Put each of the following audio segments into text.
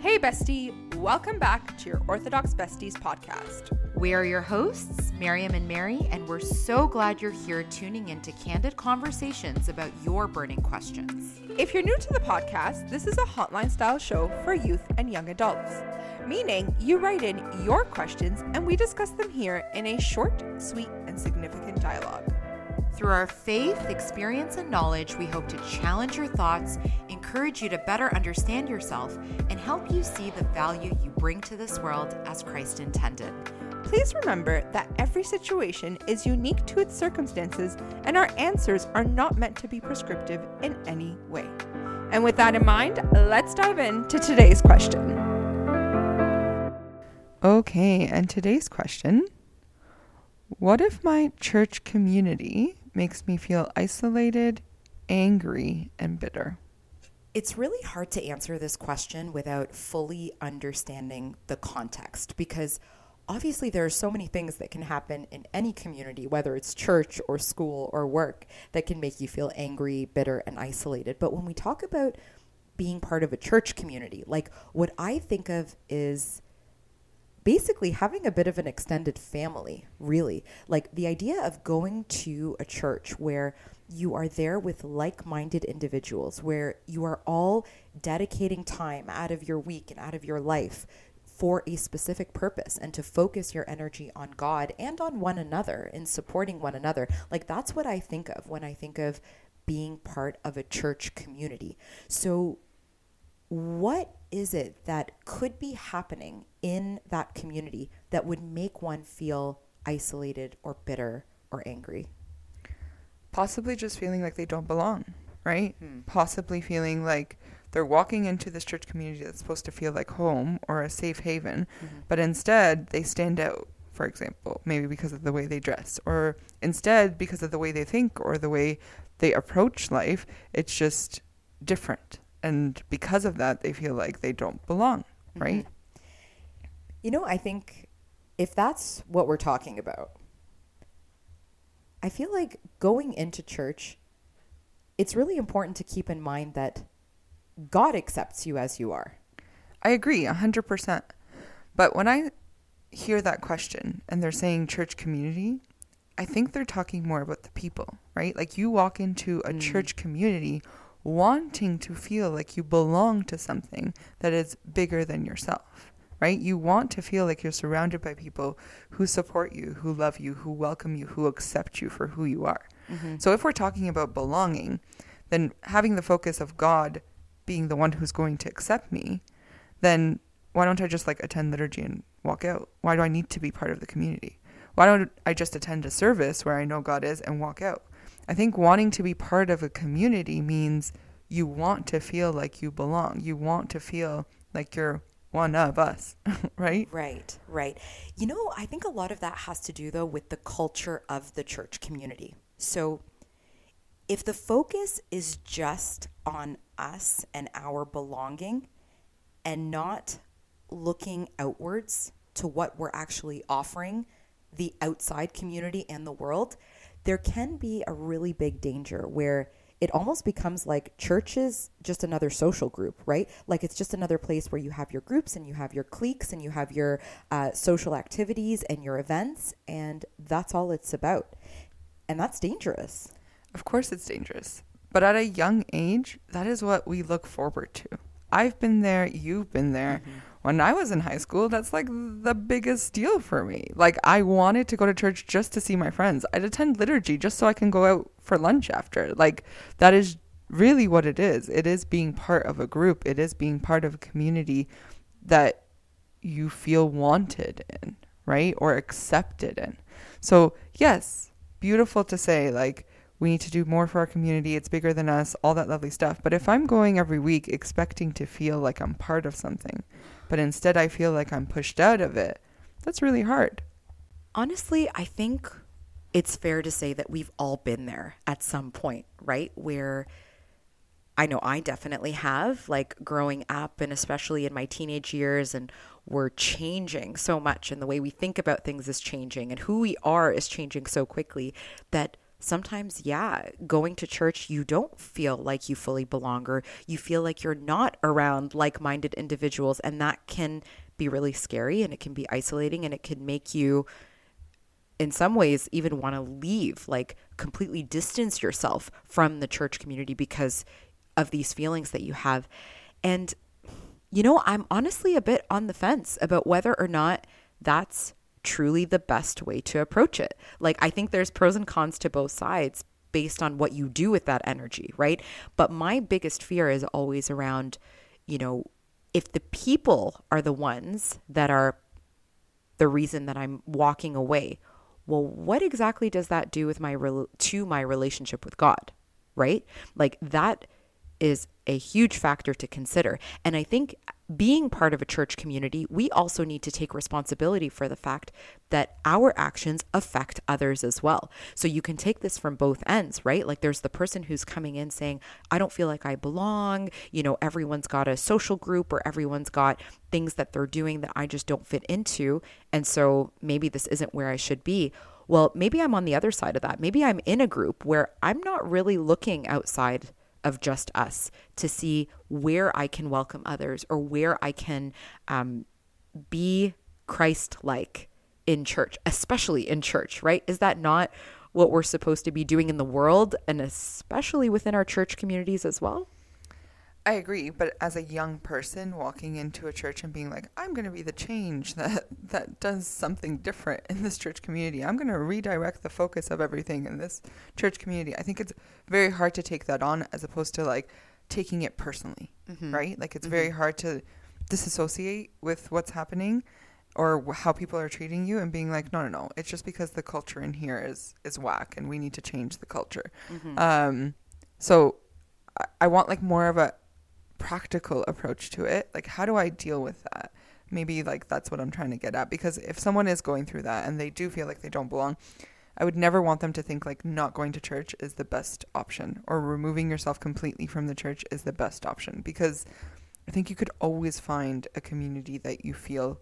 Hey, bestie. Welcome back to your Orthodox Besties podcast. We are your hosts, Miriam and Mary, and we're so glad you're here tuning into candid conversations about your burning questions. If you're new to the podcast, this is a hotline style show for youth and young adults, meaning you write in your questions and we discuss them here in a short, sweet, and significant dialogue. Through our faith, experience, and knowledge, we hope to challenge your thoughts, encourage you to better understand yourself, and help you see the value you bring to this world as Christ intended. Please remember that every situation is unique to its circumstances, and our answers are not meant to be prescriptive in any way. And with that in mind, let's dive into today's question. Okay, and today's question What if my church community makes me feel isolated, angry, and bitter? It's really hard to answer this question without fully understanding the context because obviously there are so many things that can happen in any community, whether it's church or school or work, that can make you feel angry, bitter, and isolated. But when we talk about being part of a church community, like what I think of is basically having a bit of an extended family, really. Like the idea of going to a church where you are there with like minded individuals, where you are all dedicating time out of your week and out of your life for a specific purpose and to focus your energy on God and on one another in supporting one another. Like that's what I think of when I think of being part of a church community. So, what is it that could be happening in that community that would make one feel isolated or bitter or angry? Possibly just feeling like they don't belong, right? Hmm. Possibly feeling like they're walking into this church community that's supposed to feel like home or a safe haven, Mm-hmm. but instead they stand out, for example, maybe because of the way they dress, or instead because of the way they think or the way they approach life. It's just different. And because of that, they feel like they don't belong, mm-hmm. right? You know, I think if that's what we're talking about, I feel like going into church, it's really important to keep in mind that God accepts you as you are. I agree, 100%. But when I hear that question and they're saying church community, I think they're talking more about the people, right? Like you walk into a mm. church community wanting to feel like you belong to something that is bigger than yourself, right? You want to feel like you're surrounded by people who support you, who love you, who welcome you, who accept you for who you are. Mm-hmm. So if we're talking about belonging, then having the focus of God being the one who's going to accept me, then why don't I just like attend liturgy and walk out? Why do I need to be part of the community? Why don't I just attend a service where I know God is and walk out? I think wanting to be part of a community means you want to feel like you belong. You want to feel like you're one of us, right? Right, right. You know, I think a lot of that has to do, though, with the culture of the church community. So, if the focus is just on us and our belonging and not looking outwards to what we're actually offering the outside community and the world, there can be a really big danger where it almost becomes like church is just another social group, right? Like it's just another place where you have your groups and you have your cliques and you have your uh, social activities and your events, and that's all it's about. And that's dangerous. Of course, it's dangerous. But at a young age, that is what we look forward to. I've been there, you've been there. When I was in high school, that's like the biggest deal for me. Like, I wanted to go to church just to see my friends. I'd attend liturgy just so I can go out for lunch after. Like, that is really what it is. It is being part of a group, it is being part of a community that you feel wanted in, right? Or accepted in. So, yes, beautiful to say, like, we need to do more for our community. It's bigger than us, all that lovely stuff. But if I'm going every week expecting to feel like I'm part of something, but instead I feel like I'm pushed out of it, that's really hard. Honestly, I think it's fair to say that we've all been there at some point, right? Where I know I definitely have, like growing up and especially in my teenage years, and we're changing so much, and the way we think about things is changing, and who we are is changing so quickly that sometimes, yeah, going to church, you don't feel like you fully belong or you feel like you're not around like minded individuals. And that can be really scary and it can be isolating and it can make you, in some ways, even want to leave, like completely distance yourself from the church community because of these feelings that you have. And, you know, I'm honestly a bit on the fence about whether or not that's truly the best way to approach it. Like, I think there's pros and cons to both sides based on what you do with that energy, right? But my biggest fear is always around, you know, if the people are the ones that are the reason that I'm walking away, well, what exactly does that do with my to my relationship with God, right? Like that is a huge factor to consider. And I think being part of a church community, we also need to take responsibility for the fact that our actions affect others as well. So you can take this from both ends, right? Like there's the person who's coming in saying, I don't feel like I belong. You know, everyone's got a social group or everyone's got things that they're doing that I just don't fit into. And so maybe this isn't where I should be. Well, maybe I'm on the other side of that. Maybe I'm in a group where I'm not really looking outside of just us to see where I can welcome others or where I can um, be Christ like in church, especially in church, right? Is that not what we're supposed to be doing in the world and especially within our church communities as well? I agree, but as a young person walking into a church and being like, I'm going to be the change that that does something different in this church community. I'm going to redirect the focus of everything in this church community. I think it's very hard to take that on as opposed to like taking it personally, mm-hmm. right? Like it's mm-hmm. very hard to disassociate with what's happening or how people are treating you and being like, no, no, no, it's just because the culture in here is is whack and we need to change the culture. Mm-hmm. Um, so I, I want like more of a practical approach to it. Like, how do I deal with that? Maybe like that's what I'm trying to get at. Because if someone is going through that and they do feel like they don't belong, I would never want them to think like not going to church is the best option or removing yourself completely from the church is the best option because I think you could always find a community that you feel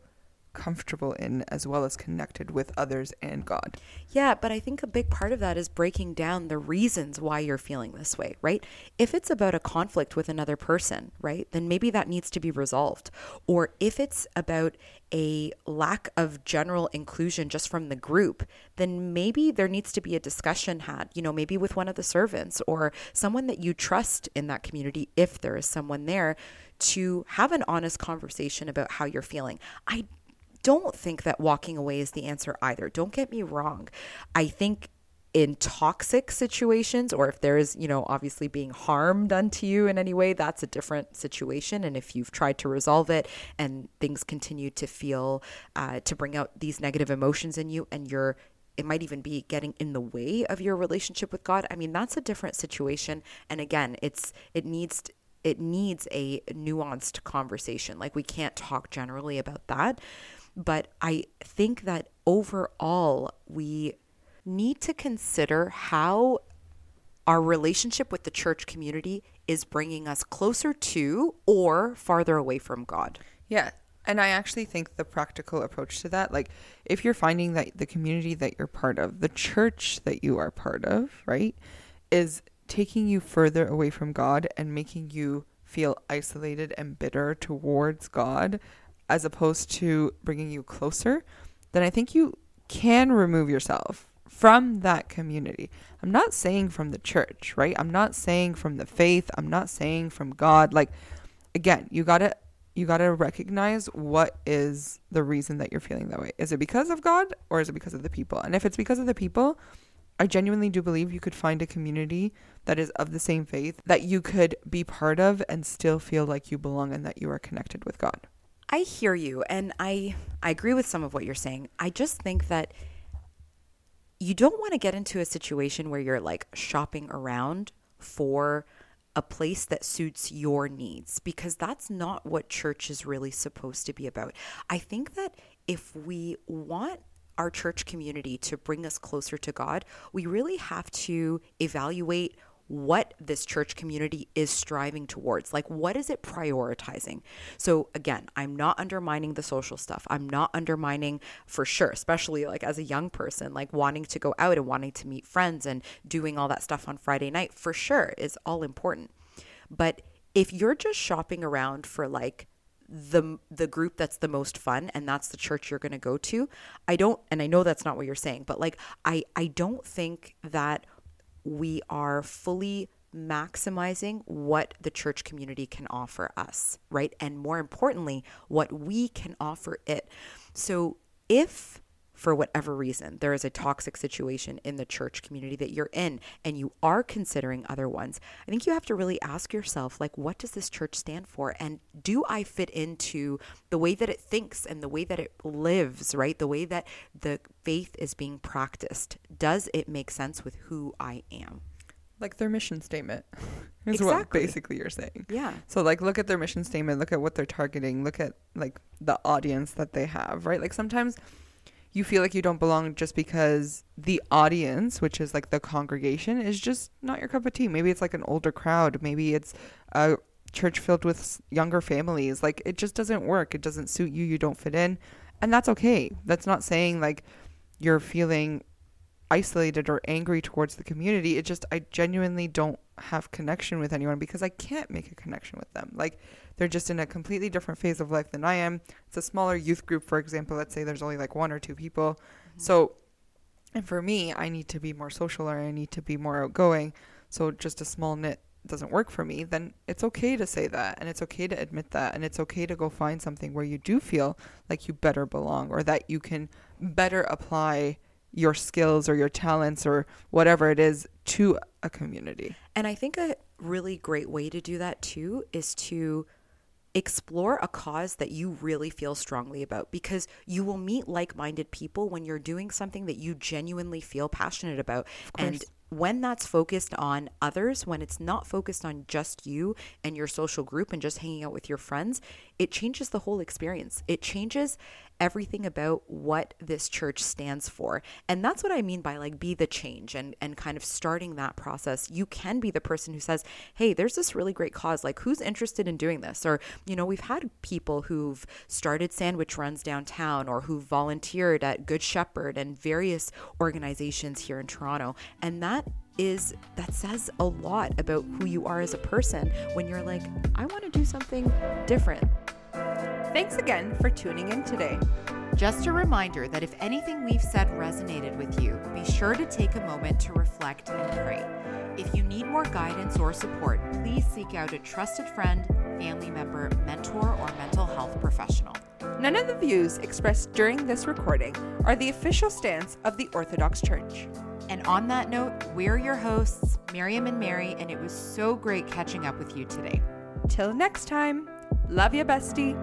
comfortable in as well as connected with others and God. Yeah, but I think a big part of that is breaking down the reasons why you're feeling this way, right? If it's about a conflict with another person, right, then maybe that needs to be resolved. Or if it's about a lack of general inclusion just from the group, then maybe there needs to be a discussion had, you know, maybe with one of the servants or someone that you trust in that community, if there is someone there, to have an honest conversation about how you're feeling. I don't think that walking away is the answer either. Don't get me wrong. I think in toxic situations or if there is you know obviously being harm done to you in any way that's a different situation and if you've tried to resolve it and things continue to feel uh, to bring out these negative emotions in you and you're it might even be getting in the way of your relationship with god i mean that's a different situation and again it's it needs it needs a nuanced conversation like we can't talk generally about that but I think that overall, we need to consider how our relationship with the church community is bringing us closer to or farther away from God. Yeah. And I actually think the practical approach to that, like if you're finding that the community that you're part of, the church that you are part of, right, is taking you further away from God and making you feel isolated and bitter towards God, as opposed to bringing you closer, then I think you can remove yourself from that community. I'm not saying from the church, right? I'm not saying from the faith. I'm not saying from God. Like again, you got to you got to recognize what is the reason that you're feeling that way. Is it because of God or is it because of the people? And if it's because of the people, I genuinely do believe you could find a community that is of the same faith that you could be part of and still feel like you belong and that you are connected with God. I hear you and I I agree with some of what you're saying. I just think that you don't want to get into a situation where you're like shopping around for a place that suits your needs because that's not what church is really supposed to be about. I think that if we want our church community to bring us closer to God, we really have to evaluate what this church community is striving towards. Like, what is it prioritizing? So, again, I'm not undermining the social stuff. I'm not undermining for sure, especially like as a young person, like wanting to go out and wanting to meet friends and doing all that stuff on Friday night for sure is all important. But if you're just shopping around for like the the group that's the most fun and that's the church you're going to go to i don't and i know that's not what you're saying but like i i don't think that we are fully maximizing what the church community can offer us right? And more importantly what we can offer it. So if for whatever reason there is a toxic situation in the church community that you're in and you are considering other ones i think you have to really ask yourself like what does this church stand for? And do i fit into the way that it thinks and the way that it lives right? The way that the faith is being practiced. Does it make sense with who i am? Like their mission statement is Exactly. what basically you're saying. Yeah. So like look at their mission statement look at what they're targeting look at like the audience that they have right? Like sometimes you feel like you don't belong just because the audience which is like the congregation is just not your cup of tea. Maybe it's like an older crowd. Maybe it's a church filled with younger families. Like it just doesn't work. It doesn't suit you. You don't fit in. And that's okay. That's not saying like you're feeling isolated or angry towards the community. It just I genuinely don't have connection with anyone because I can't make a connection with them. Like they're just in a completely different phase of life than I am. It's a smaller youth group, for example. Let's say there's only like one or two people. Mm-hmm. So and for me, I need to be more social or I need to be more outgoing. So just a small knit doesn't work for me, then it's okay to say that and it's okay to admit that and it's okay to go find something where you do feel like you better belong or that you can better apply your skills or your talents or whatever it is to a community. And I think a really great way to do that too is to explore a cause that you really feel strongly about because you will meet like-minded people when you're doing something that you genuinely feel passionate about. And when that's focused on others when it's not focused on just you and your social group and just hanging out with your friends it changes the whole experience. It changes everything about what this church stands for. And that's what i mean by like be the change and and kind of starting that process. You can be the person who says hey there's this really great cause. Like who's interested in doing this? Or you know we've had people who've started sandwich runs downtown or who volunteered at good shepherd and various organizations here in toronto. And that is that says a lot about who you are as a person when you're like i want to do something different Thanks again for tuning in today. Just a reminder that if anything we've said resonated with you, be sure to take a moment to reflect and pray. If you need more guidance or support, please seek out a trusted friend, family member, mentor, or mental health professional. None of the views expressed during this recording are the official stance of the Orthodox Church. And on that note, we're your hosts, Miriam and Mary, and it was so great catching up with you today. Till next time, love ya, bestie.